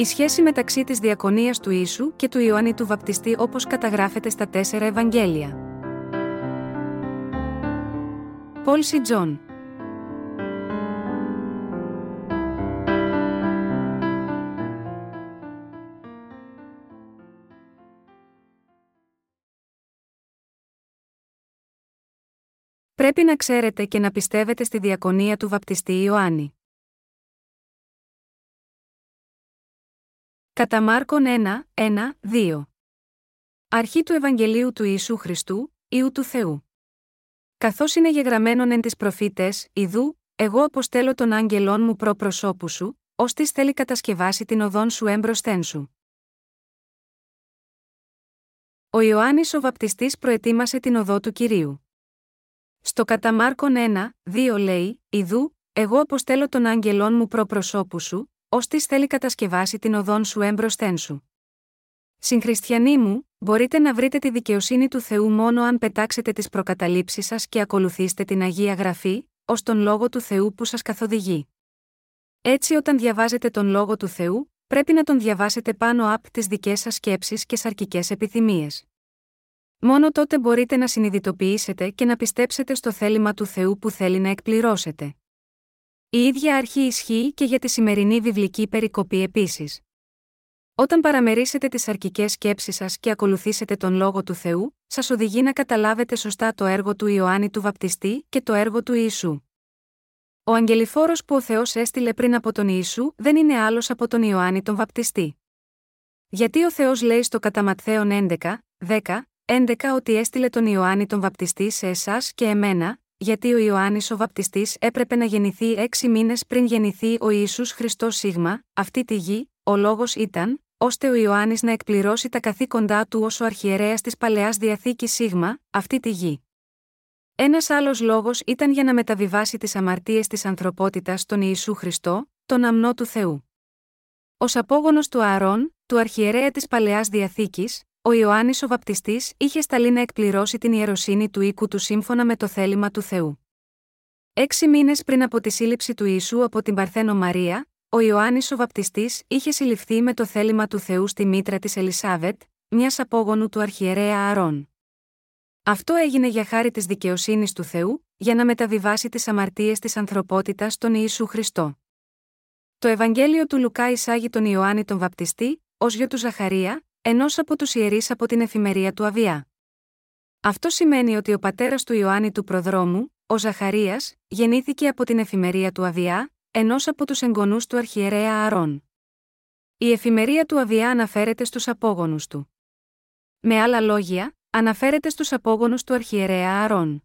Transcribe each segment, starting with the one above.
Η σχέση μεταξύ της διακονίας του Ιησού και του Ιωάννη του Βαπτιστή όπως καταγράφεται στα τέσσερα Ευαγγέλια. Πολ Τζον Πρέπει να ξέρετε και να πιστεύετε στη διακονία του βαπτιστή Ιωάννη. Κατά Μάρκον 1, 1, 2. Αρχή του Ευαγγελίου του Ιησού Χριστού, Ιού του Θεού. Καθώς είναι γεγραμμένον εν τις προφήτες, Ιδού, εγώ αποστέλω τον άγγελόν μου προ προσώπου σου, ώστε θέλει κατασκευάσει την οδόν σου έμπροσθέν σου. Ο Ιωάννης ο βαπτιστής προετοίμασε την οδό του κυρίου. Στο κατά Μάρκον 1, 2 λέει: Ιδού, εγώ αποστέλω τον άγγελόν μου προ προσώπου σου, ώστε θέλει κατασκευάσει την οδόν σου έμπροσθέν σου. Συγχριστιανοί μου, μπορείτε να βρείτε τη δικαιοσύνη του Θεού μόνο αν πετάξετε τις προκαταλήψεις σας και ακολουθήσετε την Αγία Γραφή, ως τον λόγο του Θεού που σας καθοδηγεί. Έτσι, όταν διαβάζετε τον λόγο του Θεού, πρέπει να τον διαβάσετε πάνω από τις δικές σας σκέψεις και σαρκικές επιθυμίες. Μόνο τότε μπορείτε να συνειδητοποιήσετε και να πιστέψετε στο θέλημα του Θεού που θέλει να εκπληρώσετε. Η ίδια αρχή ισχύει και για τη σημερινή βιβλική περικοπή επίσης. Όταν παραμερίσετε τις αρκικέ σκέψεις σας και ακολουθήσετε τον λόγο του Θεού, σας οδηγεί να καταλάβετε σωστά το έργο του Ιωάννη του Βαπτιστή και το έργο του Ιησού. Ο αγγελιφόρος που ο Θεός έστειλε πριν από τον Ιησού δεν είναι άλλος από τον Ιωάννη τον Βαπτιστή. Γιατί ο Θεός λέει στο κατά 11, 10, 11 ότι έστειλε τον Ιωάννη τον Βαπτιστή σε εσάς και εμένα, γιατί ο Ιωάννης ο Βαπτιστής έπρεπε να γεννηθεί έξι μήνες πριν γεννηθεί ο Ισού Χριστός Σίγμα, αυτή τη γη, ο λόγος ήταν, ώστε ο Ιωάννης να εκπληρώσει τα καθήκοντά του ως ο αρχιερέας της παλαιάς διαθήκης Σίγμα, αυτή τη γη. Ένας άλλος λόγος ήταν για να μεταβιβάσει τις αμαρτίες της ανθρωπότητας στον Ιησού Χριστό, τον αμνό του Θεού. Ω απόγονος του Ααρών, του αρχιερέα της παλαιάς διαθήκης, ο Ιωάννης ο Βαπτιστής είχε σταλεί να εκπληρώσει την ιεροσύνη του οίκου του σύμφωνα με το θέλημα του Θεού. Έξι μήνες πριν από τη σύλληψη του Ιησού από την Παρθένο Μαρία, ο Ιωάννης ο Βαπτιστής είχε συλληφθεί με το θέλημα του Θεού στη μήτρα της Ελισάβετ, μιας απόγονου του αρχιερέα Αρών. Αυτό έγινε για χάρη της δικαιοσύνης του Θεού, για να μεταβιβάσει τις αμαρτίες της ανθρωπότητας στον Ιησού Χριστό. Το Ευαγγέλιο του Λουκά εισάγει τον Ιωάννη τον Βαπτιστή, ως γιο του Ζαχαρία, ενός από τους ιερείς από την εφημερία του Αβιά. Αυτό σημαίνει ότι ο πατέρας του Ιωάννη του προδρόμου, ο Ζαχαρίας, γεννήθηκε από την εφημερία του Αβιά, ενός από τους εγγονούς του αρχιερέα Αρών. Η εφημερία του Αβιά αναφέρεται στους απόγονους του. Με άλλα λόγια, αναφέρεται στους απόγονους του αρχιερέα Αρών.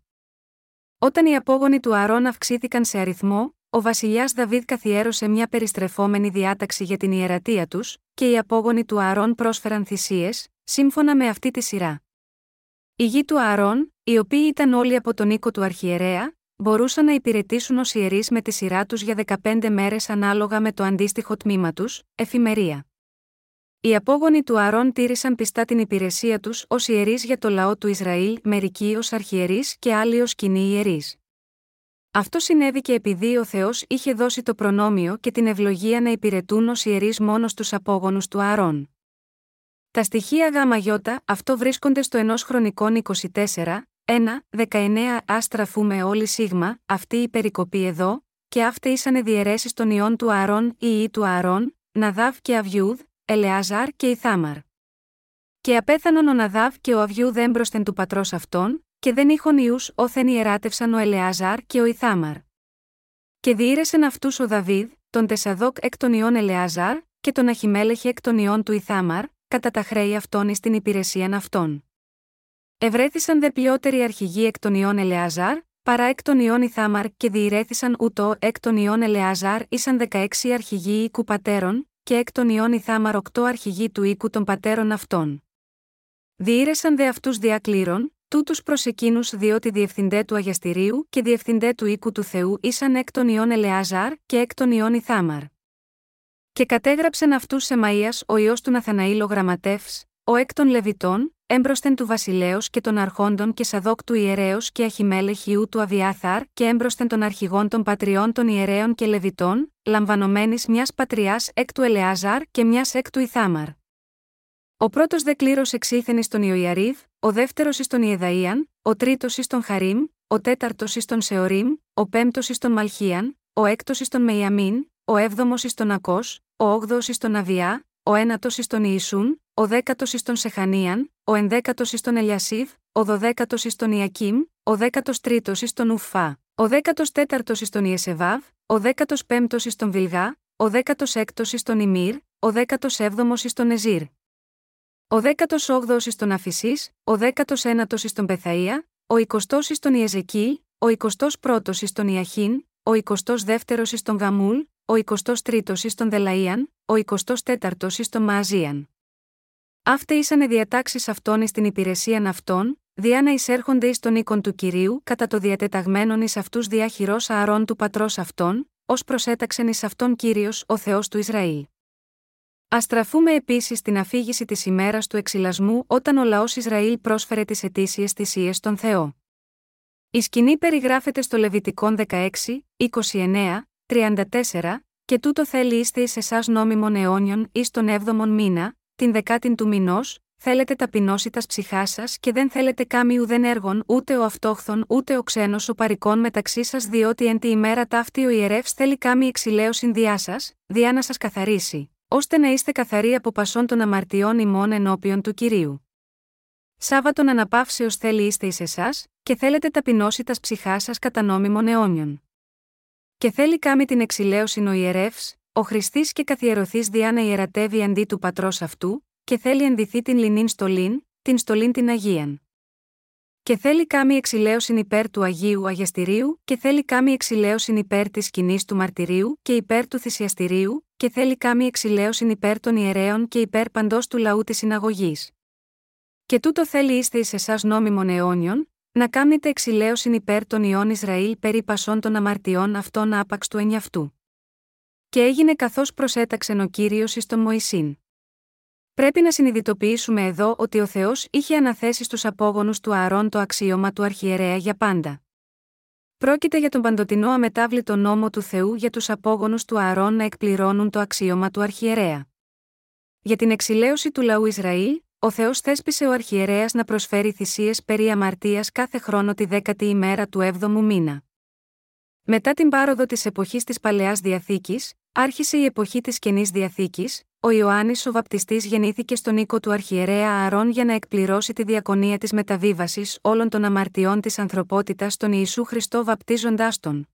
Όταν οι απόγονοι του Αρών αυξήθηκαν σε αριθμό, ο βασιλιάς Δαβίδ καθιέρωσε μια περιστρεφόμενη διάταξη για την ιερατεία τους, και οι απόγονοι του Ααρών πρόσφεραν θυσίες, σύμφωνα με αυτή τη σειρά. Οι γη του Ααρών, οι οποίοι ήταν όλοι από τον οίκο του Αρχιερέα, μπορούσαν να υπηρετήσουν ως ιερείς με τη σειρά τους για 15 μέρες ανάλογα με το αντίστοιχο τμήμα τους, εφημερία. Οι απόγονοι του Αρών τήρησαν πιστά την υπηρεσία τους ως ιερείς για το λαό του Ισραήλ, μερικοί ως αρχιερείς και άλλοι ως κοινοί ιερείς. Αυτό συνέβη και επειδή ο Θεός είχε δώσει το προνόμιο και την ευλογία να υπηρετούν ως ιερείς μόνος στου απόγονους του Ααρών. Τα στοιχεία ΓΙ αυτό βρίσκονται στο ενός χρονικών 24, 1, 19 α στραφούμε όλοι σίγμα, αυτή η περικοπή εδώ, και αυτέ ήσανε διαιρέσεις των ιών του Ααρών ή ή του Ααρών, Ναδάβ και Αβιούδ, Ελεάζαρ και Ιθάμαρ. Και απέθανον ο Ναδάβ και ο Αβιούδ έμπροσθεν του πατρός αυτών, και δεν είχον ιούς όθεν ιεράτευσαν ο Ελεάζαρ και ο Ιθάμαρ. Και διήρεσεν αυτούς ο Δαβίδ, τον Τεσαδόκ εκ των ιών Ελεάζαρ, και τον Αχιμέλεχε εκ των ιών του Ιθάμαρ, κατά τα χρέη αυτών εις την υπηρεσίαν αυτών. Ευρέθησαν δε ποιότεροι αρχηγοί εκ των ιών Ελεάζαρ, παρά εκ των ιών Ιθάμαρ και διηρέθησαν ούτω εκ των ιών Ελεάζαρ ήσαν 16 αρχηγοί οίκου πατέρων, και εκ των ιών Ιθάμαρ 8 αρχηγοί του οίκου των πατέρων αυτών. Διήρεσαν δε αυτούς διακλήρων, τούτους προς εκείνους διότι διευθυντέ του Αγιαστηρίου και διευθυντέ του οίκου του Θεού ήσαν εκ των ιών Ελεάζαρ και εκ των ιών Ιθάμαρ. Και κατέγραψεν αυτούς σε Μαία ο ιό του Ναθαναήλ ο γραμματεύς, ο εκ των Λεβιτών, έμπροσθεν του βασιλέως και των αρχόντων και σαδόκ του ιερέως και αχημέλεχιού του Αβιάθαρ και έμπροσθεν των αρχηγών των πατριών των ιερέων και λεβιτών, λαμβανομένης μιας πατριάς εκ του Ελεάζαρ και μιας εκ του Ιθάμαρ. Ο πρώτος δε κλήρος εξήθεν εις τον Ιωιαρίβ, ο δεύτερο ει τον Ιεδαΐαν, ο τρίτο ει τον Χαρίμ, ο τέταρτο ει τον Σεωρίμ, ο πέμπτο ει τον Μαλχίαν, ο έκτο ει τον Μεϊαμίν, ο έβδομο ει τον Ακό, ο όγδοο ει τον Αβιά, ο ένατο ει τον Ιησούν, ο δέκατο ει τον Σεχανίαν, ο ενδέκατο ει τον Ελιασίβ, ο δωδέκατο ει τον Ιακίμ, ο δέκατο τρίτο ει τον Ουφά, ο δέκατο τέταρτο ει τον Ιεσεβάβ, ο δέκατο πέμπτο ει τον Βιλγά, ο δέκατο έκτο ει τον Ιμύρ, ο δέκατο έβδομο ει τον Εζήρ. Ο δέκατος όγδοο εις τον Αφισή, ο δέκατος ένατος εις τον Πεθαία, ο εικοστός εις τον Ιεζεκίλ, ο εικοστός πρώτος εις τον Ιαχίν, ο εικοστός δεύτερος εις τον Γαμούλ, ο εικοστός τρίτος εις τον Δελαΐαν, ο εικοστός τέταρτος εις τον Μααζίαν. Αύτε ήσανε διατάξεις αυτών εις την υπηρεσίαν αυτών, διά να εισέρχονται εις τον οίκον του κυρίου, κατά το διατεταγμένον εις αυτούς διάχυρο ααρών του πατρός αυτών, ως προσέταξεν εις αυτόν κύριος ο Θεός του Ισραήλ. Α στραφούμε επίσης στην αφήγηση της ημέρας του εξυλασμού όταν ο λαός Ισραήλ πρόσφερε τις αιτήσιε θυσίε στον Θεό. Η σκηνή περιγράφεται στο Λεβιτικόν 16, 29, 34, και τούτο θέλει είστε ει εσάς νόμιμων αιώνιων εις τον 7ο μήνα, την δεκάτην του μηνός, θέλετε ταπεινώσιτα ψυχάς σας και δεν θέλετε κάμι ουδέν έργων ούτε ο αυτόχθον ούτε ο ξένος ο παρικών μεταξύ σας, διότι εν τη ημέρα ταύτη ο ιερεύς θέλει κάμι εξηλαίωσιν διά σας, διά να σας καθαρίσει, ώστε να είστε καθαροί από πασών των αμαρτιών ημών ενώπιον του κυρίου. Σάββατον αναπαύσεως θέλει είστε εις εσάς, και θέλετε ταπεινώσιτα ψυχάς σας κατά νόμιμων αιώνιων. Και θέλει κάμι την εξηλαίωση ο ιερεύς, ο Χριστής και καθιερωθείς διά να ιερατεύει αντί του πατρός αυτού, και θέλει ενδυθεί την λινήν στολήν, την στολήν την Αγίαν. Και θέλει κάμι εξηλαίωσιν υπέρ του Αγίου Αγιαστηρίου, και θέλει κάμι εξηλαίωσιν υπέρ της σκηνής του μαρτυρίου και υπέρ του θυσιαστηρίου, και θέλει κάμι εξηλαίωσιν υπέρ των ιερέων και υπέρ παντός του λαού της συναγωγής. Και τούτο θέλει είστε εις εσάς νόμιμων αιώνιων, να κάμνετε εξηλαίωσιν υπέρ των ιών Ισραήλ περί πασών των αμαρτιών αυτών άπαξ του ενιαυτού. Και έγινε καθώς προσέταξεν ο κύριος εις τον Μωυσήν. Πρέπει να συνειδητοποιήσουμε εδώ ότι ο Θεός είχε αναθέσει στους απόγονους του Ααρών το αξίωμα του αρχιερέα για πάντα. Πρόκειται για τον παντοτινό αμετάβλητο νόμο του Θεού για τους απόγονους του Ααρών να εκπληρώνουν το αξίωμα του αρχιερέα. Για την εξηλαίωση του λαού Ισραήλ, ο Θεός θέσπισε ο αρχιερέας να προσφέρει θυσίες περί αμαρτίας κάθε χρόνο τη δέκατη ημέρα του 7ου μήνα. Μετά την πάροδο της εποχής της Παλαιάς Διαθήκης, άρχισε η εποχή της Καινής Διαθήκης, ο Ιωάννης ο Βαπτιστής γεννήθηκε στον οίκο του αρχιερέα Ααρών για να εκπληρώσει τη διακονία της μεταβίβασης όλων των αμαρτιών της ανθρωπότητας στον Ιησού Χριστό βαπτίζοντάς τον.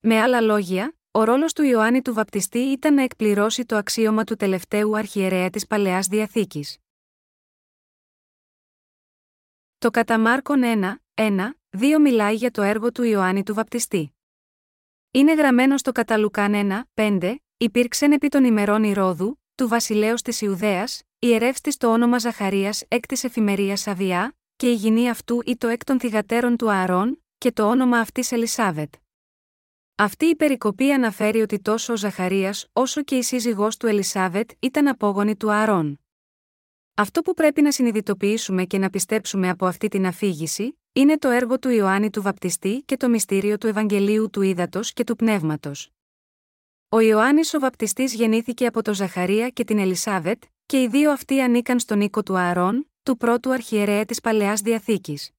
Με άλλα λόγια, ο ρόλος του Ιωάννη του Βαπτιστή ήταν να εκπληρώσει το αξίωμα του τελευταίου αρχιερέα της Παλαιάς Διαθήκης. Το κατά Μάρκον 1, 1, 2 μιλάει για το έργο του Ιωάννη του Βαπτιστή. Είναι γραμμένο στο κατά Λουκάν 1, 5, υπήρξεν επί των ημερών Ηρόδου, του βασιλέως της Ιουδαίας, ιερεύστη το όνομα Ζαχαρίας εκ της εφημερίας Αβιά, και η γυνή αυτού ή το εκ των θυγατέρων του Ααρών, και το όνομα αυτής Ελισάβετ. Αυτή η περικοπή αναφέρει ότι τόσο ο Ζαχαρίας όσο και η σύζυγός του Ελισάβετ ήταν απόγονοι του Ααρών. Αυτό που πρέπει να συνειδητοποιήσουμε και να πιστέψουμε από αυτή την αφήγηση, είναι το έργο του Ιωάννη του Βαπτιστή και το μυστήριο του Ευαγγελίου του Ήδατος και του Πνεύματος. Ο Ιωάννης ο Βαπτιστής γεννήθηκε από τον Ζαχαρία και την Ελισάβετ, και οι δύο αυτοί ανήκαν στον οίκο του Ααρών, του πρώτου αρχιερέα της Παλαιάς Διαθήκης.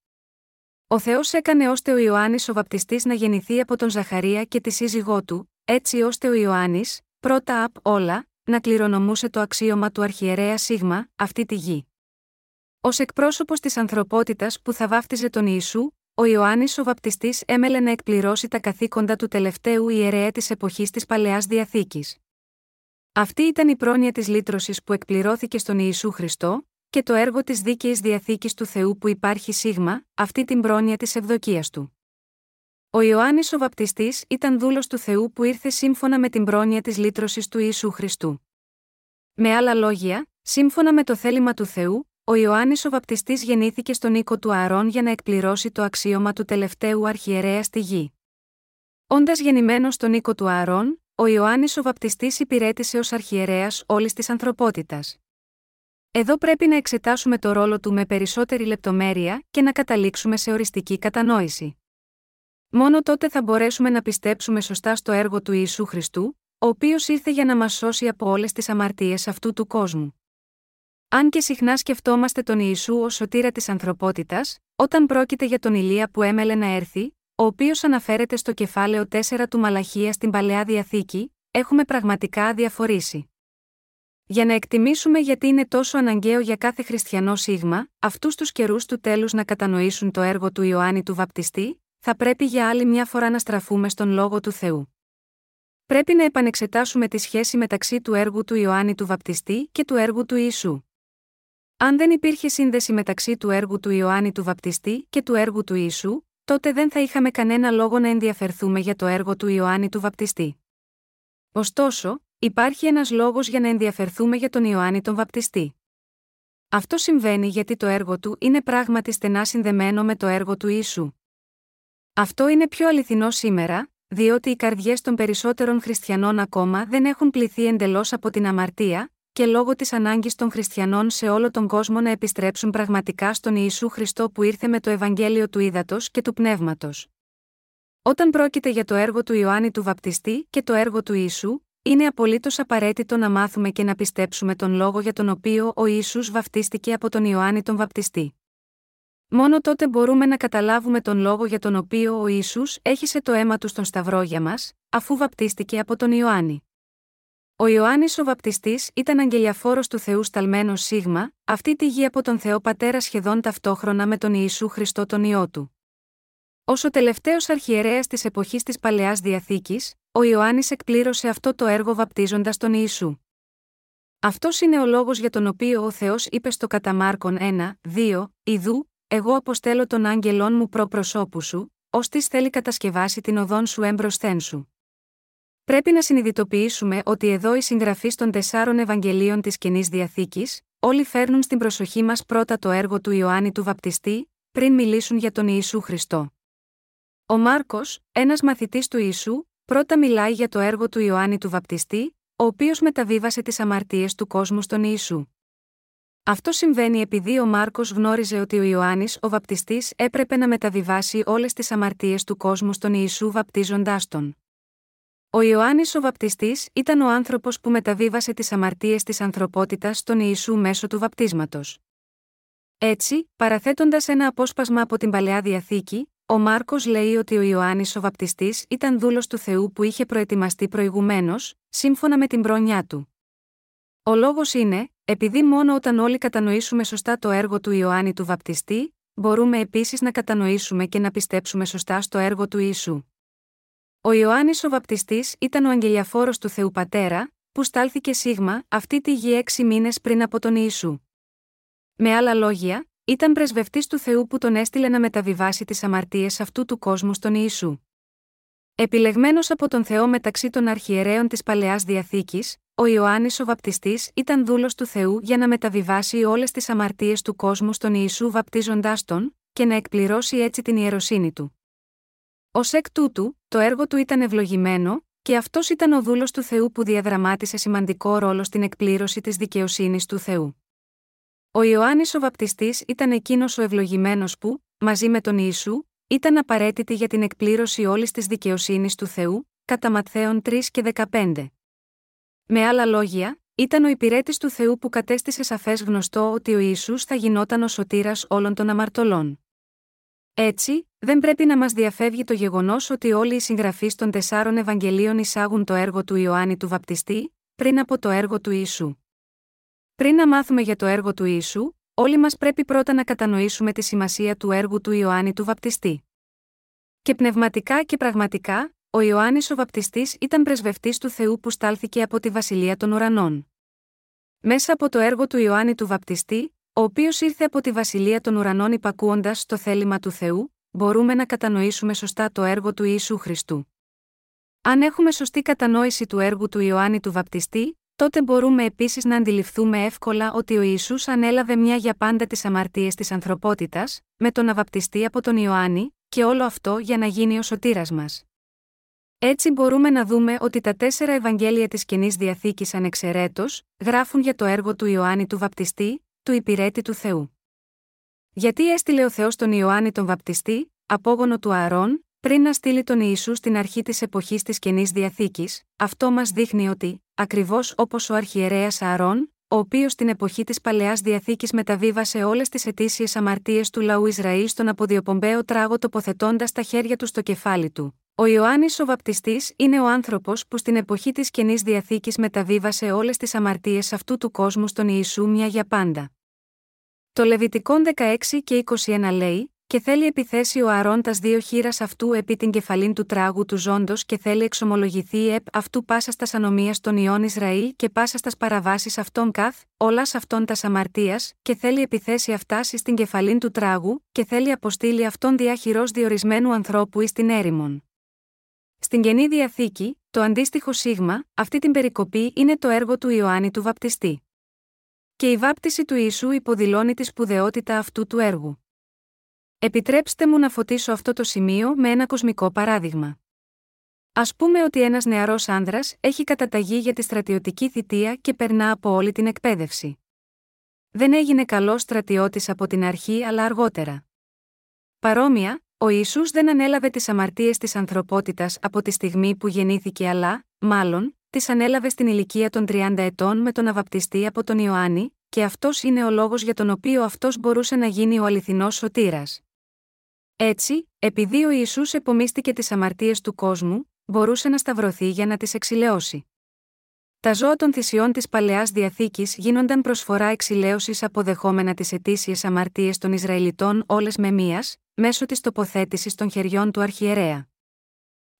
Ο Θεός έκανε ώστε ο Ιωάννης ο Βαπτιστής να γεννηθεί από τον Ζαχαρία και τη σύζυγό του, έτσι ώστε ο Ιωάννης, πρώτα απ' όλα, να κληρονομούσε το αξίωμα του αρχιερέα Σίγμα, αυτή τη γη. Ω εκπρόσωπος της ανθρωπότητας που θα βάφτιζε τον Ιησού, ο Ιωάννης ο Βαπτιστής έμελε να εκπληρώσει τα καθήκοντα του τελευταίου ιερέα της εποχής της Παλαιάς Διαθήκης. Αυτή ήταν η πρόνοια της λύτρωσης που εκπληρώθηκε στον Ιησού Χριστό, και το έργο της δίκαιης διαθήκης του Θεού που υπάρχει σίγμα, αυτή την πρόνοια της ευδοκίας του. Ο Ιωάννης ο Βαπτιστής ήταν δούλος του Θεού που ήρθε σύμφωνα με την πρόνοια της λύτρωσης του Ιησού Χριστού. Με άλλα λόγια, σύμφωνα με το θέλημα του Θεού, ο Ιωάννης ο Βαπτιστής γεννήθηκε στον οίκο του Ααρών για να εκπληρώσει το αξίωμα του τελευταίου αρχιερέα στη γη. Όντας γεννημένος στον οίκο του Ααρών, ο Ιωάννης ο Βαπτιστής υπηρέτησε ως αρχιερέας όλης της ανθρωπότητας. Εδώ πρέπει να εξετάσουμε το ρόλο του με περισσότερη λεπτομέρεια και να καταλήξουμε σε οριστική κατανόηση. Μόνο τότε θα μπορέσουμε να πιστέψουμε σωστά στο έργο του Ιησού Χριστού, ο οποίος ήρθε για να μας σώσει από όλες τις αμαρτίες αυτού του κόσμου. Αν και συχνά σκεφτόμαστε τον Ιησού ως σωτήρα της ανθρωπότητας, όταν πρόκειται για τον Ηλία που έμελε να έρθει, ο οποίος αναφέρεται στο κεφάλαιο 4 του Μαλαχία στην παλαιά διαθήκη, έχουμε πραγματικά αδιαφορήσει. Για να εκτιμήσουμε γιατί είναι τόσο αναγκαίο για κάθε χριστιανό σίγμα, αυτούς τους καιρούς του τέλους να κατανοήσουν το έργο του Ιωάννη του Βαπτιστή, θα πρέπει για άλλη μια φορά να στραφούμε στον λόγο του Θεού. Πρέπει να επανεξετάσουμε τη σχέση μεταξύ του έργου του Ιωάννη του Βαπτιστή και του έργου του Ιησού. Αν δεν υπήρχε σύνδεση μεταξύ του έργου του Ιωάννη του Βαπτιστή και του έργου του Ιησού, τότε δεν θα είχαμε κανένα λόγο να ενδιαφερθούμε για το έργο του Ιωάννη του Βαπτιστή. Ωστόσο, υπάρχει ένας λόγος για να ενδιαφερθούμε για τον Ιωάννη τον Βαπτιστή. Αυτό συμβαίνει γιατί το έργο του είναι πράγματι στενά συνδεμένο με το έργο του Ιησού. Αυτό είναι πιο αληθινό σήμερα, διότι οι καρδιές των περισσότερων χριστιανών ακόμα δεν έχουν πληθεί εντελώς από την αμαρτία, και λόγω της ανάγκης των χριστιανών σε όλο τον κόσμο να επιστρέψουν πραγματικά στον Ιησού Χριστό που ήρθε με το Ευαγγέλιο του Ήδατος και του Πνεύματος. Όταν πρόκειται για το έργο του Ιωάννη του Βαπτιστή και το έργο του Ιησού, είναι απολύτως απαραίτητο να μάθουμε και να πιστέψουμε τον λόγο για τον οποίο ο Ιησούς βαπτίστηκε από τον Ιωάννη τον Βαπτιστή. Μόνο τότε μπορούμε να καταλάβουμε τον λόγο για τον οποίο ο Ιησούς έχισε το αίμα του στον Σταυρό για μας, αφού βαπτίστηκε από τον Ιωάννη. Ο Ιωάννης ο Βαπτιστής ήταν αγγελιαφόρος του Θεού σταλμένο Σίγμα, αυτή τη γη από τον Θεό Πατέρα σχεδόν ταυτόχρονα με τον Ιησού Χριστό τον ιό του. Ω ο τελευταίος αρχιερέας της εποχής της Παλαιάς Διαθήκης, ο Ιωάννης εκπλήρωσε αυτό το έργο βαπτίζοντας τον Ιησού. Αυτός είναι ο λόγος για τον οποίο ο Θεός είπε στο Καταμάρκον 1, 2, Ιδού, Εγώ αποστέλω τον άγγελόν μου προ προσώπου σου, ως της θέλει κατασκευάσει την οδόν σου έμπροσθέν σου. Πρέπει να συνειδητοποιήσουμε ότι εδώ οι συγγραφείς των τεσσάρων Ευαγγελίων της κοινή Διαθήκης, όλοι φέρνουν στην προσοχή μας πρώτα το έργο του Ιωάννη του Βαπτιστή, πριν μιλήσουν για τον Ιησού Χριστό. Ο Μάρκος, ένας μαθητής του Ιησού, πρώτα μιλάει για το έργο του Ιωάννη του Βαπτιστή, ο οποίος μεταβίβασε τις αμαρτίες του κόσμου στον Ιησού. Αυτό συμβαίνει επειδή ο Μάρκος γνώριζε ότι ο Ιωάννης ο Βαπτιστής έπρεπε να μεταβιβάσει όλες τις αμαρτίες του κόσμου στον Ιησού βαπτίζοντάς τον. Ο Ιωάννης ο Βαπτιστής ήταν ο άνθρωπος που μεταβίβασε τις αμαρτίες της ανθρωπότητας στον Ιησού μέσω του βαπτίσματος. Έτσι, παραθέτοντας ένα απόσπασμα από την παλαιά διαθήκη, ο Μάρκος λέει ότι ο Ιωάννης ο Βαπτιστής ήταν δούλος του Θεού που είχε προετοιμαστεί προηγουμένως, σύμφωνα με την πρόνιά του. Ο λόγος είναι, επειδή μόνο όταν όλοι κατανοήσουμε σωστά το έργο του Ιωάννη του Βαπτιστή, μπορούμε επίσης να κατανοήσουμε και να πιστέψουμε σωστά στο έργο του Ιησού. Ο Ιωάννης ο Βαπτιστής ήταν ο αγγελιαφόρος του Θεού Πατέρα, που στάλθηκε σίγμα αυτή τη γη έξι μήνες πριν από τον Ιησού. Με άλλα λόγια, ήταν πρεσβευτής του Θεού που τον έστειλε να μεταβιβάσει τις αμαρτίες αυτού του κόσμου στον Ιησού. Επιλεγμένος από τον Θεό μεταξύ των αρχιερέων της παλαιάς διαθήκης, ο Ιωάννης ο Βαπτιστής ήταν δούλος του Θεού για να μεταβιβάσει όλες τις αμαρτίες του κόσμου στον Ιησού βαπτίζοντάς τον, και να εκπληρώσει έτσι την ιεροσύνη του. Ω εκ τούτου, το έργο του ήταν ευλογημένο, και αυτός ήταν ο δούλος του Θεού που διαδραμάτισε σημαντικό ρόλο στην εκπλήρωση της δικαιοσύνης του Θεού. Ο Ιωάννης ο Βαπτιστής ήταν εκείνος ο ευλογημένος που, μαζί με τον Ιησού, ήταν απαραίτητη για την εκπλήρωση όλης της δικαιοσύνης του Θεού, κατά Ματθαίων 3 και 15. Με άλλα λόγια, ήταν ο υπηρέτης του Θεού που κατέστησε σαφές γνωστό ότι ο Ιησούς θα γινόταν ο σωτήρας όλων των αμαρτωλών. Έτσι, δεν πρέπει να μας διαφεύγει το γεγονός ότι όλοι οι συγγραφείς των τεσσάρων Ευαγγελίων εισάγουν το έργο του Ιωάννη του Βαπτιστή, πριν από το έργο του Ιησού. Πριν να μάθουμε για το έργο του Ιησού, όλοι μας πρέπει πρώτα να κατανοήσουμε τη σημασία του έργου του Ιωάννη του Βαπτιστή. Και πνευματικά και πραγματικά, ο Ιωάννης ο Βαπτιστής ήταν πρεσβευτής του Θεού που στάλθηκε από τη Βασιλεία των Ουρανών. Μέσα από το έργο του Ιωάννη του Βαπτιστή, ο οποίος ήρθε από τη βασιλεία των ουρανών υπακούοντας στο θέλημα του Θεού, μπορούμε να κατανοήσουμε σωστά το έργο του Ιησού Χριστού. Αν έχουμε σωστή κατανόηση του έργου του Ιωάννη του Βαπτιστή, τότε μπορούμε επίσης να αντιληφθούμε εύκολα ότι ο Ιησούς ανέλαβε μια για πάντα τις αμαρτίες της ανθρωπότητας, με τον να βαπτιστεί από τον Ιωάννη, και όλο αυτό για να γίνει ο σωτήρας μας. Έτσι μπορούμε να δούμε ότι τα τέσσερα Ευαγγέλια της Καινής Διαθήκης ανεξαιρέτως, γράφουν για το έργο του Ιωάννη του Βαπτιστή, του υπηρέτη του Θεού. Γιατί έστειλε ο Θεός τον Ιωάννη τον Βαπτιστή, απόγονο του Ααρών, πριν να στείλει τον Ιησού στην αρχή της εποχής της καινής διαθήκης, αυτό μας δείχνει ότι, ακριβώς όπως ο αρχιερέας Ααρών, ο οποίος στην εποχή της παλαιάς διαθήκης μεταβίβασε όλες τις αιτήσιες αμαρτίες του λαού Ισραήλ στον αποδιοπομπαίο τράγο τοποθετώντας τα χέρια του στο κεφάλι του. Ο Ιωάννης ο Βαπτιστής είναι ο άνθρωπος που στην εποχή της καινής διαθήκης μεταβίβασε όλες τις αμαρτίες αυτού του κόσμου στον Ιησού μια για πάντα. Το Λεβιτικό 16 και 21 λέει: Και θέλει επιθέσει ο Αρών τα δύο χείρας αυτού επί την κεφαλήν του τράγου του ζώντος και θέλει εξομολογηθεί επ αυτού πάσα στα ανομία των ιών Ισραήλ και πάσα στα παραβάσεις αυτών καθ, όλας αυτών τα αμαρτία, και θέλει επιθέσει αυτά στην κεφαλήν του τράγου, και θέλει αποστείλει αυτόν διάχυρο διορισμένου ανθρώπου εις την έρημον. Στην Καινή Διαθήκη, το αντίστοιχο σίγμα, αυτή την περικοπή είναι το έργο του Ιωάννη του Βαπτιστή. Και η βάπτιση του Ιησού υποδηλώνει τη σπουδαιότητα αυτού του έργου. Επιτρέψτε μου να φωτίσω αυτό το σημείο με ένα κοσμικό παράδειγμα. Α πούμε ότι ένας νεαρός άνδρας έχει καταταγεί για τη στρατιωτική θητεία και περνά από όλη την εκπαίδευση. Δεν έγινε καλός στρατιώτης από την αρχή αλλά αργότερα. Παρόμοια, ο Ιησούς δεν ανέλαβε τις αμαρτίες της ανθρωπότητας από τη στιγμή που γεννήθηκε αλλά, μάλλον, τις ανέλαβε στην ηλικία των 30 ετών με τον αβαπτιστή από τον Ιωάννη, και αυτός είναι ο λόγος για τον οποίο αυτός μπορούσε να γίνει ο αληθινός σωτήρας. Έτσι, επειδή ο Ιησούς επομίστηκε τις αμαρτίες του κόσμου, μπορούσε να σταυρωθεί για να τις εξηλαιώσει. Τα ζώα των θυσιών της παλαιάς διαθήκης γίνονταν προσφορά εξηλαίωσης αποδεχόμενα τις ετήσιες αμαρτίες των Ισραηλιτών όλες με μίας, μέσω της τοποθέτησης των χεριών του αρχιερέα.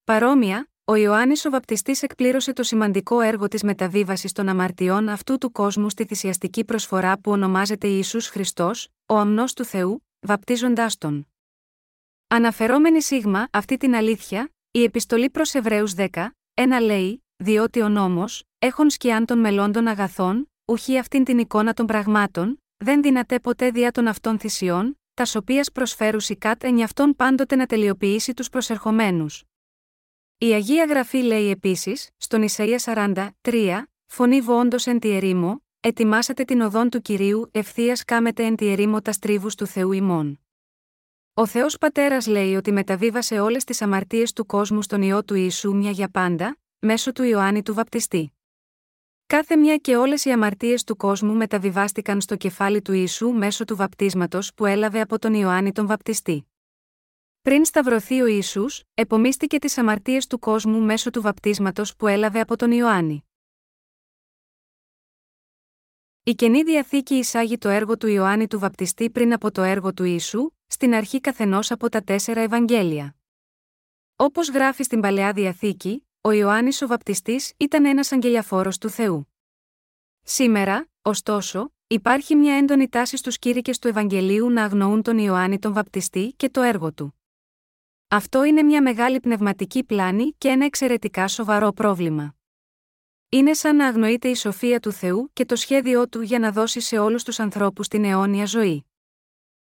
Παρόμοια, ο Ιωάννης ο Βαπτιστής εκπλήρωσε το σημαντικό έργο της μεταβίβασης των αμαρτιών αυτού του κόσμου στη θυσιαστική προσφορά που ονομάζεται Ιησούς Χριστός, ο αμνός του Θεού, βαπτίζοντάς τον. Αναφερόμενη σίγμα αυτή την αλήθεια, η επιστολή προς Εβραίους 10, ένα λέει, διότι ο νόμος, έχων σκιάν των μελών αγαθών, ουχή αυτήν την εικόνα των πραγμάτων, δεν δυνατέ ποτέ δια των αυτών θυσιών, τας οποίας προσφέρουσι κατ εν αυτόν πάντοτε να τελειοποιήσει τους προσερχομένους. Η Αγία Γραφή λέει επίσης, στον Ισαΐα 40, 3, Φωνή βόντο εν τη ερήμο, ετοιμάσατε την οδόν του κυρίου, ευθείας κάμετε εν τη ερήμο τας στρίβου του Θεού ημών. Ο Θεός Πατέρας λέει ότι μεταβίβασε όλες τις αμαρτίες του κόσμου στον ιό του Ιησού μια για πάντα, μέσω του Ιωάννη του Βαπτιστή. Κάθε μια και όλες οι αμαρτίες του κόσμου μεταβιβάστηκαν στο κεφάλι του Ιησού μέσω του βαπτίσματος που έλαβε από τον Ιωάννη τον Βαπτιστή. Πριν σταυρωθεί ο Ισού, επομίστηκε τις αμαρτίες του κόσμου μέσω του βαπτίσματος που έλαβε από τον Ιωάννη. Η καινή διαθήκη εισάγει το έργο του Ιωάννη του Βαπτιστή πριν από το έργο του Ιησού, στην αρχή καθενός από τα τέσσερα Ευαγγέλια. Όπως γράφει στην παλαιά διαθήκη, ο Ιωάννης ο Βαπτιστής ήταν ένας αγγελιαφόρος του Θεού. Σήμερα, ωστόσο, υπάρχει μια έντονη τάση στους κήρυκες του Ευαγγελίου να αγνοούν τον Ιωάννη τον Βαπτιστή και το έργο του. Αυτό είναι μια μεγάλη πνευματική πλάνη και ένα εξαιρετικά σοβαρό πρόβλημα. Είναι σαν να αγνοείται η σοφία του Θεού και το σχέδιό του για να δώσει σε όλους τους ανθρώπους την αιώνια ζωή.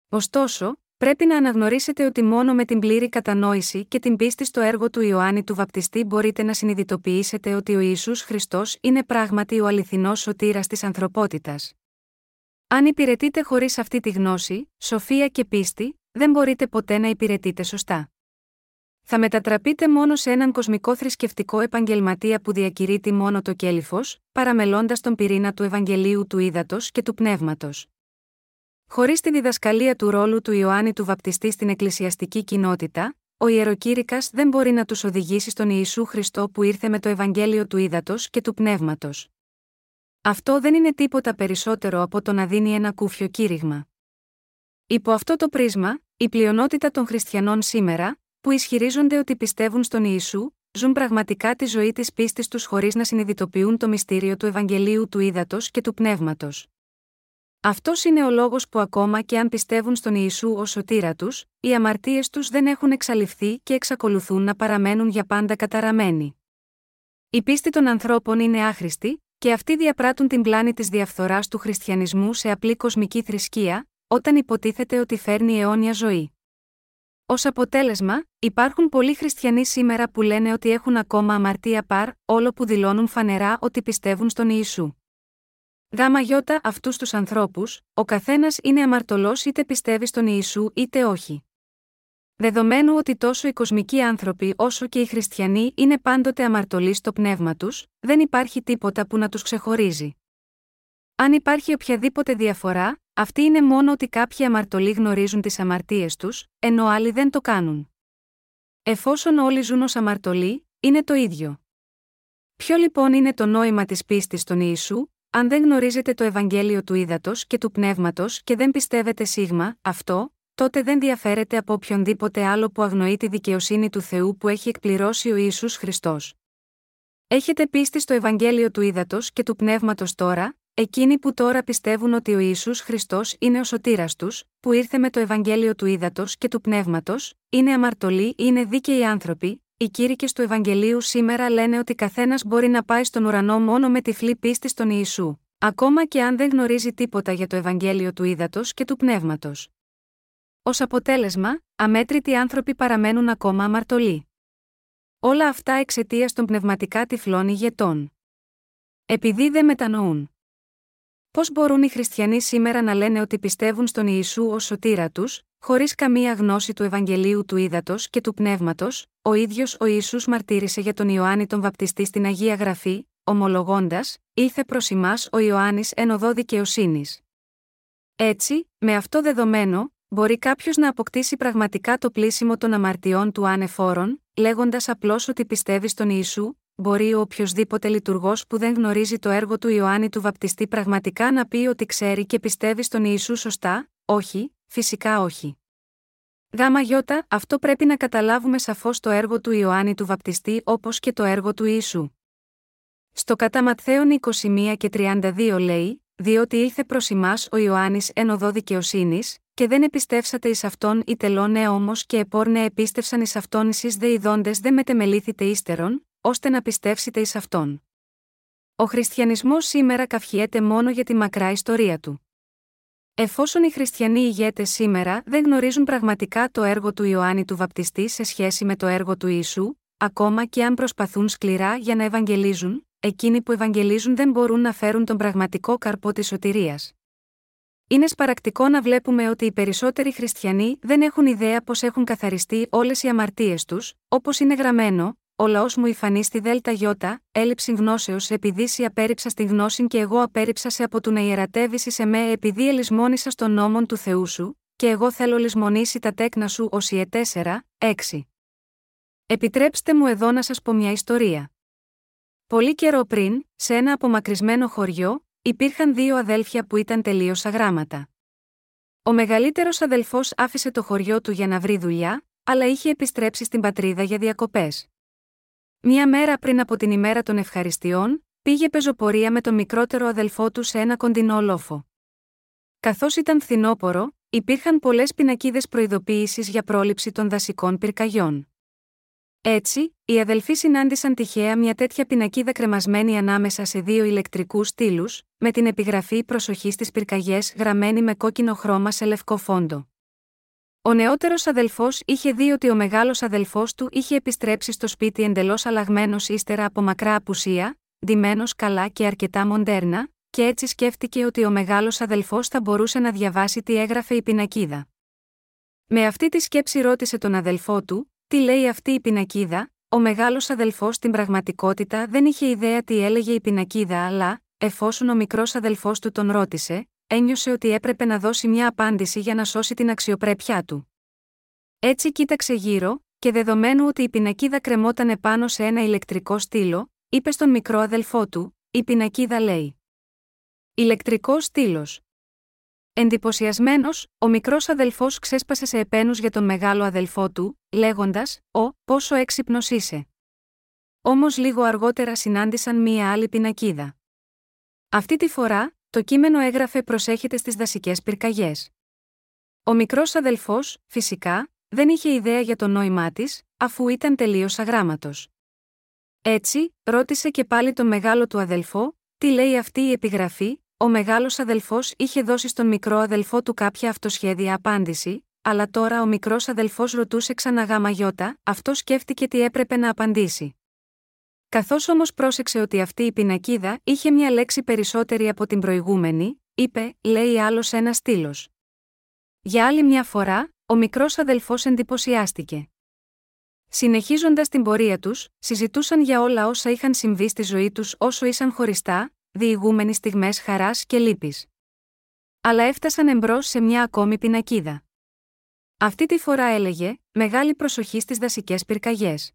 Ωστόσο, πρέπει να αναγνωρίσετε ότι μόνο με την πλήρη κατανόηση και την πίστη στο έργο του Ιωάννη του Βαπτιστή μπορείτε να συνειδητοποιήσετε ότι ο Ιησούς Χριστός είναι πράγματι ο αληθινός σωτήρας της ανθρωπότητας. Αν υπηρετείτε χωρίς αυτή τη γνώση, σοφία και πίστη, δεν μπορείτε ποτέ να υπηρετείτε σωστά θα μετατραπείτε μόνο σε έναν κοσμικό θρησκευτικό επαγγελματία που διακηρύττει μόνο το κέλυφος, παραμελώντας τον πυρήνα του Ευαγγελίου του Ήδατος και του Πνεύματος. Χωρίς τη διδασκαλία του ρόλου του Ιωάννη του Βαπτιστή στην εκκλησιαστική κοινότητα, ο ιεροκήρυκας δεν μπορεί να τους οδηγήσει στον Ιησού Χριστό που ήρθε με το Ευαγγέλιο του Ήδατος και του Πνεύματος. Αυτό δεν είναι τίποτα περισσότερο από το να δίνει ένα κούφιο κήρυγμα. Υπό αυτό το πρίσμα, η πλειονότητα των χριστιανών σήμερα, που ισχυρίζονται ότι πιστεύουν στον Ιησού, ζουν πραγματικά τη ζωή της πίστης τους χωρίς να συνειδητοποιούν το μυστήριο του Ευαγγελίου του Ήδατος και του Πνεύματος. Αυτός είναι ο λόγος που ακόμα και αν πιστεύουν στον Ιησού ως σωτήρα τους, οι αμαρτίες τους δεν έχουν εξαλειφθεί και εξακολουθούν να παραμένουν για πάντα καταραμένοι. Η πίστη των ανθρώπων είναι άχρηστη, και αυτοί διαπράττουν την πλάνη της διαφθοράς του χριστιανισμού σε απλή κοσμική θρησκεία, όταν υποτίθεται ότι φέρνει αιώνια ζωή. Ω αποτέλεσμα, υπάρχουν πολλοί χριστιανοί σήμερα που λένε ότι έχουν ακόμα αμαρτία παρ, όλο που δηλώνουν φανερά ότι πιστεύουν στον Ιησού. Γάμα γιώτα αυτούς τους ανθρώπους, ο καθένας είναι αμαρτωλός είτε πιστεύει στον Ιησού είτε όχι. Δεδομένου ότι τόσο οι κοσμικοί άνθρωποι όσο και οι χριστιανοί είναι πάντοτε αμαρτωλοί στο πνεύμα τους, δεν υπάρχει τίποτα που να τους ξεχωρίζει. Αν υπάρχει οποιαδήποτε διαφορά, αυτή είναι μόνο ότι κάποιοι αμαρτωλοί γνωρίζουν τις αμαρτίες τους, ενώ άλλοι δεν το κάνουν. Εφόσον όλοι ζουν ως αμαρτωλοί, είναι το ίδιο. Ποιο λοιπόν είναι το νόημα της πίστης στον Ιησού, αν δεν γνωρίζετε το Ευαγγέλιο του ύδατο και του πνεύματος και δεν πιστεύετε σίγμα, αυτό, τότε δεν διαφέρεται από οποιονδήποτε άλλο που αγνοεί τη δικαιοσύνη του Θεού που έχει εκπληρώσει ο Ιησούς Χριστός. Έχετε πίστη στο Ευαγγέλιο του ύδατο και του πνεύματος τώρα, εκείνοι που τώρα πιστεύουν ότι ο Ιησούς Χριστός είναι ο σωτήρας τους, που ήρθε με το Ευαγγέλιο του ύδατο και του πνεύματος, είναι αμαρτωλοί ή είναι δίκαιοι άνθρωποι, οι κήρυκε του Ευαγγελίου σήμερα λένε ότι καθένας μπορεί να πάει στον ουρανό μόνο με τυφλή πίστη στον Ιησού, ακόμα και αν δεν γνωρίζει τίποτα για το Ευαγγέλιο του ύδατο και του πνεύματος. Ω αποτέλεσμα, αμέτρητοι άνθρωποι παραμένουν ακόμα αμαρτωλοί. Όλα αυτά εξαιτίας των πνευματικά τυφλών ηγετών. Επειδή δεν μετανοούν. Πώς μπορούν οι χριστιανοί σήμερα να λένε ότι πιστεύουν στον Ιησού ως σωτήρα τους, χωρίς καμία γνώση του Ευαγγελίου του Ήδατος και του Πνεύματος, ο ίδιος ο Ιησούς μαρτύρησε για τον Ιωάννη τον Βαπτιστή στην Αγία Γραφή, ομολογώντας: Ήρθε προς εμά ο Ιωάννης εν οδό δικαιοσύνης. Έτσι, με αυτό δεδομένο, μπορεί κάποιος να αποκτήσει πραγματικά το πλήσιμο των αμαρτιών του ανεφόρων, λέγοντας απλώς ότι πιστεύει στον Ιησού, μπορεί ο οποιοδήποτε λειτουργός που δεν γνωρίζει το έργο του Ιωάννη του Βαπτιστή πραγματικά να πει ότι ξέρει και πιστεύει στον Ιησού σωστά, όχι, φυσικά όχι. Γάμα γιώτα, αυτό πρέπει να καταλάβουμε σαφώς το έργο του Ιωάννη του Βαπτιστή όπως και το έργο του Ιησού. Στο κατά Ματθαίων 21 και 32 λέει, διότι ήρθε προς εμά ο Ιωάννης εν οδό δικαιοσύνης, και δεν επιστεύσατε εις αυτόν ή τελώνε όμως και επόρνε επίστευσαν εις αυτόν εσεί δε ειδώντες δεν μετεμελήθητε ύστερον, ώστε να πιστεύσετε εις αυτόν. Ο χριστιανισμός σήμερα καυχιέται μόνο για τη μακρά ιστορία του. Εφόσον οι χριστιανοί ηγέτες σήμερα δεν γνωρίζουν πραγματικά το έργο του Ιωάννη του Βαπτιστή σε σχέση με το έργο του Ιησού, ακόμα και αν προσπαθούν σκληρά για να ευαγγελίζουν, εκείνοι που ευαγγελίζουν δεν μπορούν να φέρουν τον πραγματικό καρπό της σωτηρίας. Είναι σπαρακτικό να βλέπουμε ότι οι περισσότεροι χριστιανοί δεν έχουν ιδέα πώς έχουν καθαριστεί όλες οι αμαρτίες τους, όπως είναι γραμμένο, ο λαός μου υφανεί στη ΔΕΛΤΑ Ιώτα, έλλειψη γνώσεως επειδή σε απέρριψα στη γνώση και εγώ απέρριψα σε από του να ιερατεύει σε με επειδή ελισμόνησα στον νόμον του Θεού σου, και εγώ θέλω λησμονήσει τα τέκνα σου ω η 4, 6. Επιτρέψτε μου εδώ να σας πω μια ιστορία. Πολύ καιρό πριν, σε ένα απομακρυσμένο χωριό, υπήρχαν δύο αδέλφια που ήταν τελείως αγράμματα. Ο μεγαλύτερος αδελφός άφησε το χωριό του για να βρει δουλειά, αλλά είχε επιστρέψει στην πατρίδα για διακοπές. Μία μέρα πριν από την ημέρα των ευχαριστειών, πήγε πεζοπορία με τον μικρότερο αδελφό τους σε ένα κοντινό λόφο. Καθώς ήταν φθινόπορο, υπήρχαν πολλές πινακίδες προειδοποίησης για πρόληψη των δασικών πυρκαγιών. Έτσι, οι αδελφοί συνάντησαν τυχαία μια τέτοια πινακίδα κρεμασμένη ανάμεσα σε δύο ηλεκτρικούς στήλους, με την επιγραφή Προσοχή στις πυρκαγιές γραμμένη με κόκκινο χρώμα σε λευκό φόντο. Ο νεότερος αδελφός είχε δει ότι ο μεγάλος αδελφός του είχε επιστρέψει στο σπίτι εντελώς αλλαγμένος ύστερα από μακρά απουσία, ντυμένος καλά και αρκετά μοντέρνα, και έτσι σκέφτηκε ότι ο μεγάλος αδελφός θα μπορούσε να διαβάσει τι έγραφε η πινακίδα. Με αυτή τη σκέψη ρώτησε τον αδελφό του, τι λέει αυτή η πινακίδα, ο μεγάλος αδελφός στην πραγματικότητα δεν είχε ιδέα τι έλεγε η πινακίδα, αλλά, εφόσον ο μικρός αδελφός του τον ρώτησε, ένιωσε ότι έπρεπε να δώσει μια απάντηση για να σώσει την αξιοπρέπειά του. Έτσι κοίταξε γύρω, και δεδομένου ότι η πινακίδα κρεμόταν επάνω σε ένα ηλεκτρικό στήλο, είπε στον μικρό αδελφό του: Η πινακίδα λέει. Ηλεκτρικό στήλος. Εντυπωσιασμένος, ο μικρός αδελφός ξέσπασε σε επένους για τον μεγάλο αδελφό του, λέγοντας: Ω, πόσο έξυπνος είσαι. Όμως λίγο αργότερα συνάντησαν μία άλλη πινακίδα. Αυτή τη φορά, το κείμενο έγραφε προσέχετε στις δασικές πυρκαγιές. Ο μικρός αδελφός, φυσικά, δεν είχε ιδέα για το νόημά της, αφού ήταν τελείως αγράμματος. Έτσι, ρώτησε και πάλι τον μεγάλο του αδελφό, τι λέει αυτή η επιγραφή, ο μεγάλος αδελφός είχε δώσει στον μικρό αδελφό του κάποια αυτοσχέδια απάντηση, αλλά τώρα ο μικρός αδελφός ρωτούσε ξανά γάμα γιώτα, αυτό σκέφτηκε τι έπρεπε να απαντήσει. Καθώς όμως πρόσεξε ότι αυτή η πινακίδα είχε μια λέξη περισσότερη από την προηγούμενη, είπε, λέει άλλος ένας στήλος. Για άλλη μια φορά, ο μικρός αδελφός εντυπωσιάστηκε. Συνεχίζοντας την πορεία τους, συζητούσαν για όλα όσα είχαν συμβεί στη ζωή τους όσο ήσαν χωριστά, διηγούμενοι στιγμές χαράς και λύπης. Αλλά έφτασαν εμπρός σε μια ακόμη πινακίδα. Αυτή τη φορά έλεγε: Μεγάλη προσοχή στις δασικές πυρκαγιές.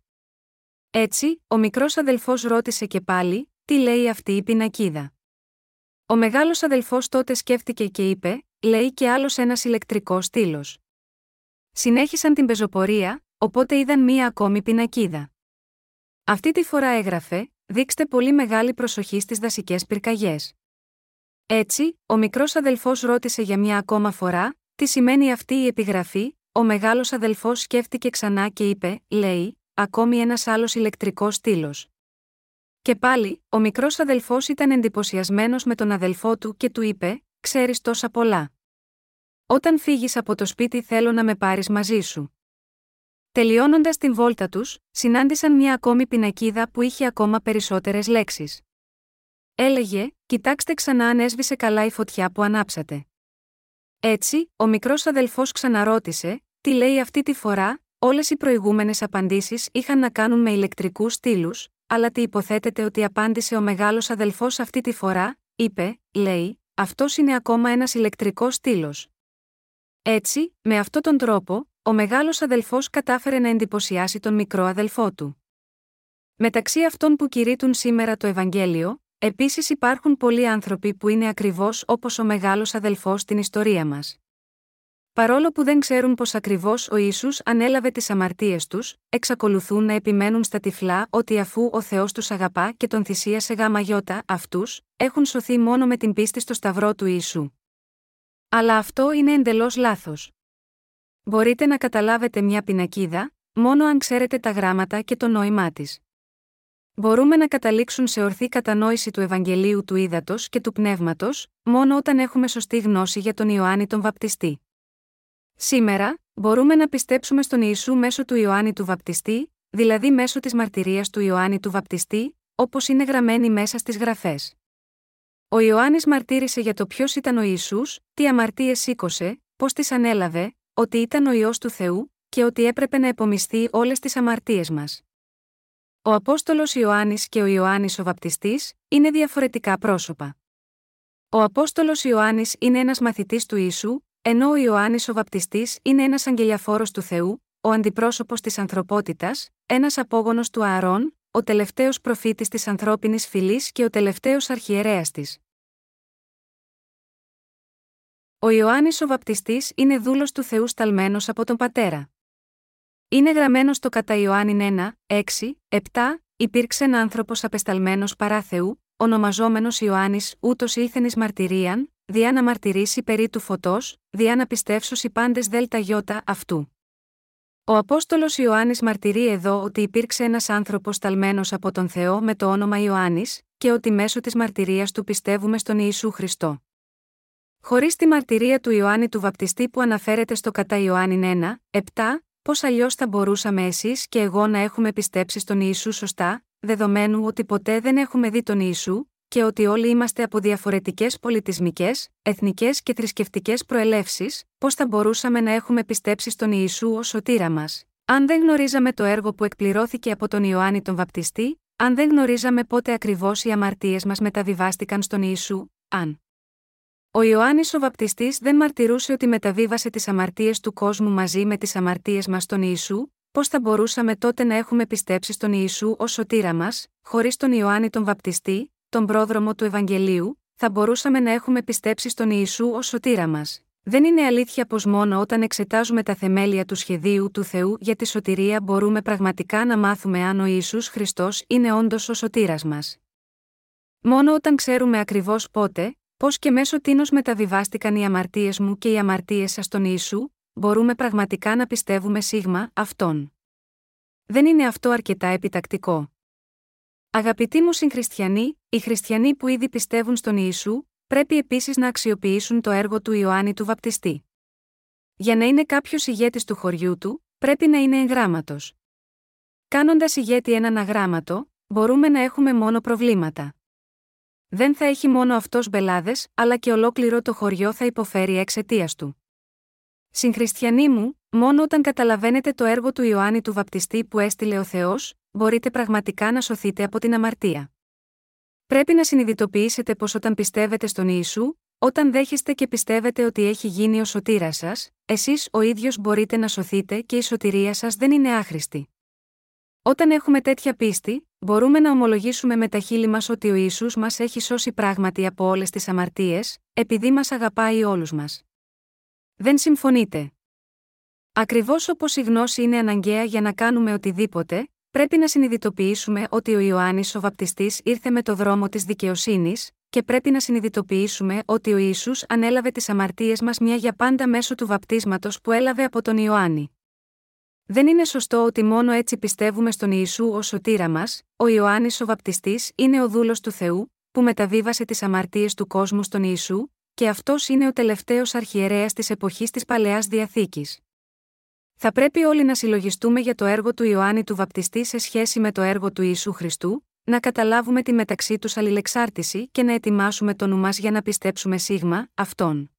Έτσι, ο μικρός αδελφός ρώτησε και πάλι: Τι λέει αυτή η πινακίδα; Ο μεγάλος αδελφός τότε σκέφτηκε και είπε: Λέει και άλλος ένας ηλεκτρικός στήλος. Συνέχισαν την πεζοπορία, οπότε είδαν μία ακόμη πινακίδα. Αυτή τη φορά έγραφε: Δείξτε πολύ μεγάλη προσοχή στις δασικές πυρκαγιές. Έτσι, ο μικρός αδελφός ρώτησε για μία ακόμα φορά: Τι σημαίνει αυτή η επιγραφή, ο μεγάλος αδελφός σκέφτηκε ξανά και είπε: Λέει, ακόμη ένας άλλος ηλεκτρικός στήλος. Και πάλι, ο μικρός αδελφός ήταν εντυπωσιασμένος με τον αδελφό του και του είπε: Ξέρεις τόσα πολλά. Όταν φύγεις από το σπίτι, θέλω να με πάρεις μαζί σου. Τελειώνοντας την βόλτα τους, συνάντησαν μια ακόμη πινακίδα που είχε ακόμα περισσότερες λέξεις. Έλεγε: Κοιτάξτε ξανά αν έσβησε καλά η φωτιά που ανάψατε. Έτσι, ο μικρός αδελφός ξαναρώτησε: Τι λέει αυτή τη φορά, όλες οι προηγούμενες απαντήσεις είχαν να κάνουν με ηλεκτρικούς στήλους, αλλά τι υποθέτεται ότι απάντησε ο μεγάλος αδελφός αυτή τη φορά, είπε: Λέει, αυτός είναι ακόμα ένας ηλεκτρικός στήλος. Έτσι, με αυτόν τον τρόπο, ο μεγάλος αδελφός κατάφερε να εντυπωσιάσει τον μικρό αδελφό του. Μεταξύ αυτών που κηρύττουν σήμερα το Ευαγγέλιο, επίσης υπάρχουν πολλοί άνθρωποι που είναι ακριβώς όπως ο μεγάλος αδελφός στην ιστορία μας. Παρόλο που δεν ξέρουν πως ακριβώς ο Ιησούς ανέλαβε τις αμαρτίες τους, εξακολουθούν να επιμένουν στα τυφλά ότι αφού ο Θεός τους αγαπά και τον θυσίασε γάμα γιώτα, αυτούς, έχουν σωθεί μόνο με την πίστη στο σταυρό του Ιησού. Αλλά αυτό είναι εντελώς λάθος. Μπορείτε να καταλάβετε μια πινακίδα, μόνο αν ξέρετε τα γράμματα και το νόημά της. Μπορούμε να καταλήξουν σε ορθή κατανόηση του Ευαγγελίου του Ήδατος και του Πνεύματος, μόνο όταν έχουμε σωστή γνώση για τον Ιωάννη τον Βαπτιστή. Σήμερα, μπορούμε να πιστέψουμε στον Ιησού μέσω του Ιωάννη του Βαπτιστή, δηλαδή μέσω της μαρτυρίας του Ιωάννη του Βαπτιστή, όπως είναι γραμμένη μέσα στις γραφές. Ο Ιωάννης μαρτύρησε για το ποιος ήταν ο Ισού, τι αμαρτίες σήκωσε, πώς τις ανέλαβε, ότι ήταν ο ιό του Θεού, και ότι έπρεπε να επομιστεί όλες τις αμαρτίες μας. Ο Απόστολος Ιωάννης και ο Ιωάννης ο Βαπτιστής είναι διαφορετικά πρόσωπα. Ο Απόστολος Ιωάννης είναι ένας μαθητής του Ιησού, ενώ ο Ιωάννης ο Βαπτιστής είναι ένας αγγελιαφόρος του Θεού, ο αντιπρόσωπος της ανθρωπότητας, ένας απόγονος του Ααρών, ο τελευταίος προφήτης της ανθρώπινης φυλής και ο τελευταίος αρχιερέας της. Ο Ιωάννης ο Βαπτιστής είναι δούλος του Θεού σταλμένος από τον Πατέρα. Είναι γραμμένος στο κατά Ιωάννη 1, 6, 7, υπήρξε ένα άνθρωπος απεσταλμένος παρά Θεού, ονομαζόμενος Ιωάννης, ούτως ήθενη μαρτυρίαν, διά να μαρτυρήσει περί του φωτός, διά να οι πάντες δέλτα γιώτα αυτού. Ο Απόστολος Ιωάννης μαρτυρεί εδώ ότι υπήρξε ένας άνθρωπος σταλμένος από τον Θεό με το όνομα Ιωάννης, και ότι μέσω της μαρτυρίας του πιστεύουμε στον Ιησού Χριστό. Χωρίς τη μαρτυρία του Ιωάννη του Βαπτιστή που αναφέρεται στο κατά Ιωάννη 1, 7, πώς αλλιώς θα μπορούσαμε εσείς και εγώ να έχουμε πιστέψει στον Ιησού σωστά, δεδομένου ότι ποτέ δεν έχουμε δει τον Ιησού, και ότι όλοι είμαστε από διαφορετικές πολιτισμικές, εθνικές και θρησκευτικές προελεύσεις, πώς θα μπορούσαμε να έχουμε πιστέψει στον Ιησού ως σωτήρα μας, αν δεν γνωρίζαμε το έργο που εκπληρώθηκε από τον Ιωάννη τον Βαπτιστή, αν δεν γνωρίζαμε πότε ακριβώς οι αμαρτίες μας μεταβιβάστηκαν στον Ιησού, αν. Ο Ιωάννης ο Βαπτιστής δεν μαρτυρούσε ότι μεταβίβασε τις αμαρτίες του κόσμου μαζί με τις αμαρτίες μας στον Ιησού, πώς θα μπορούσαμε τότε να έχουμε πιστέψει στον Ιησού ως σωτήρα μας, χωρίς τον Ιωάννη τον Βαπτιστή, τον πρόδρομο του Ευαγγελίου, θα μπορούσαμε να έχουμε πιστέψει στον Ιησού ως σωτήρα μας. Δεν είναι αλήθεια πως μόνο όταν εξετάζουμε τα θεμέλια του σχεδίου του Θεού για τη σωτηρία μπορούμε πραγματικά να μάθουμε αν ο Ιησούς Χριστός είναι όντως ο σωτήρας μας. Μόνο όταν ξέρουμε ακριβώς πότε, πώς και μέσω τίνος μεταβιβάστηκαν οι αμαρτίες μου και οι αμαρτίες σας στον Ιησού, μπορούμε πραγματικά να πιστεύουμε σίγμα αυτόν. Δεν είναι αυτό αρκετά επιτακτικό. Αγαπητοί μου συγχριστιανοί, οι χριστιανοί που ήδη πιστεύουν στον Ιησού, πρέπει επίσης να αξιοποιήσουν το έργο του Ιωάννη του Βαπτιστή. Για να είναι κάποιος ηγέτης του χωριού του, πρέπει να είναι εγγράμματο. Κάνοντας ηγέτη έναν αγράμματο, μπορούμε να έχουμε μόνο προβλήματα. Δεν θα έχει μόνο αυτός μπελάδες, αλλά και ολόκληρο το χωριό θα υποφέρει εξαιτίας του. Συγχριστιανοί μου, μόνο όταν καταλαβαίνετε το έργο του Ιωάννη του Βαπτιστή που έστειλε ο Θεός, μπορείτε πραγματικά να σωθείτε από την αμαρτία. Πρέπει να συνειδητοποιήσετε πως όταν πιστεύετε στον Ιησού, όταν δέχεστε και πιστεύετε ότι έχει γίνει ο σωτήρας σας, εσείς ο ίδιος μπορείτε να σωθείτε και η σωτηρία σας δεν είναι άχρηστη. Όταν έχουμε τέτοια πίστη, μπορούμε να ομολογήσουμε με τα χείλη μας ότι ο Ιησούς μας έχει σώσει πράγματι από όλες τις αμαρτίες, επειδή μας αγαπάει όλους μας. Δεν συμφωνείτε. Ακριβώς όπως η γνώση είναι αναγκαία για να κάνουμε οτιδήποτε, πρέπει να συνειδητοποιήσουμε ότι ο Ιωάννης ο Βαπτιστής ήρθε με το δρόμο της δικαιοσύνης, και πρέπει να συνειδητοποιήσουμε ότι ο Ισού ανέλαβε τις αμαρτίες μας μια για πάντα μέσω του βαπτίσματος που έλαβε από τον Ιωάννη. Δεν είναι σωστό ότι μόνο έτσι πιστεύουμε στον Ιησού ως σωτήρα μας, ο Ιωάννης ο Βαπτιστής είναι ο δούλος του Θεού, που μεταβίβασε τις αμαρτίες του κόσμου στον Ιησού, και αυτός είναι ο τελευταίος αρχιερέας της εποχής της παλαιάς διαθήκης. Θα πρέπει όλοι να συλλογιστούμε για το έργο του Ιωάννη του Βαπτιστή σε σχέση με το έργο του Ιησού Χριστού, να καταλάβουμε τη μεταξύ τους αλληλεξάρτηση και να ετοιμάσουμε το νου μας για να πιστέψουμε σίγμα, αυτόν.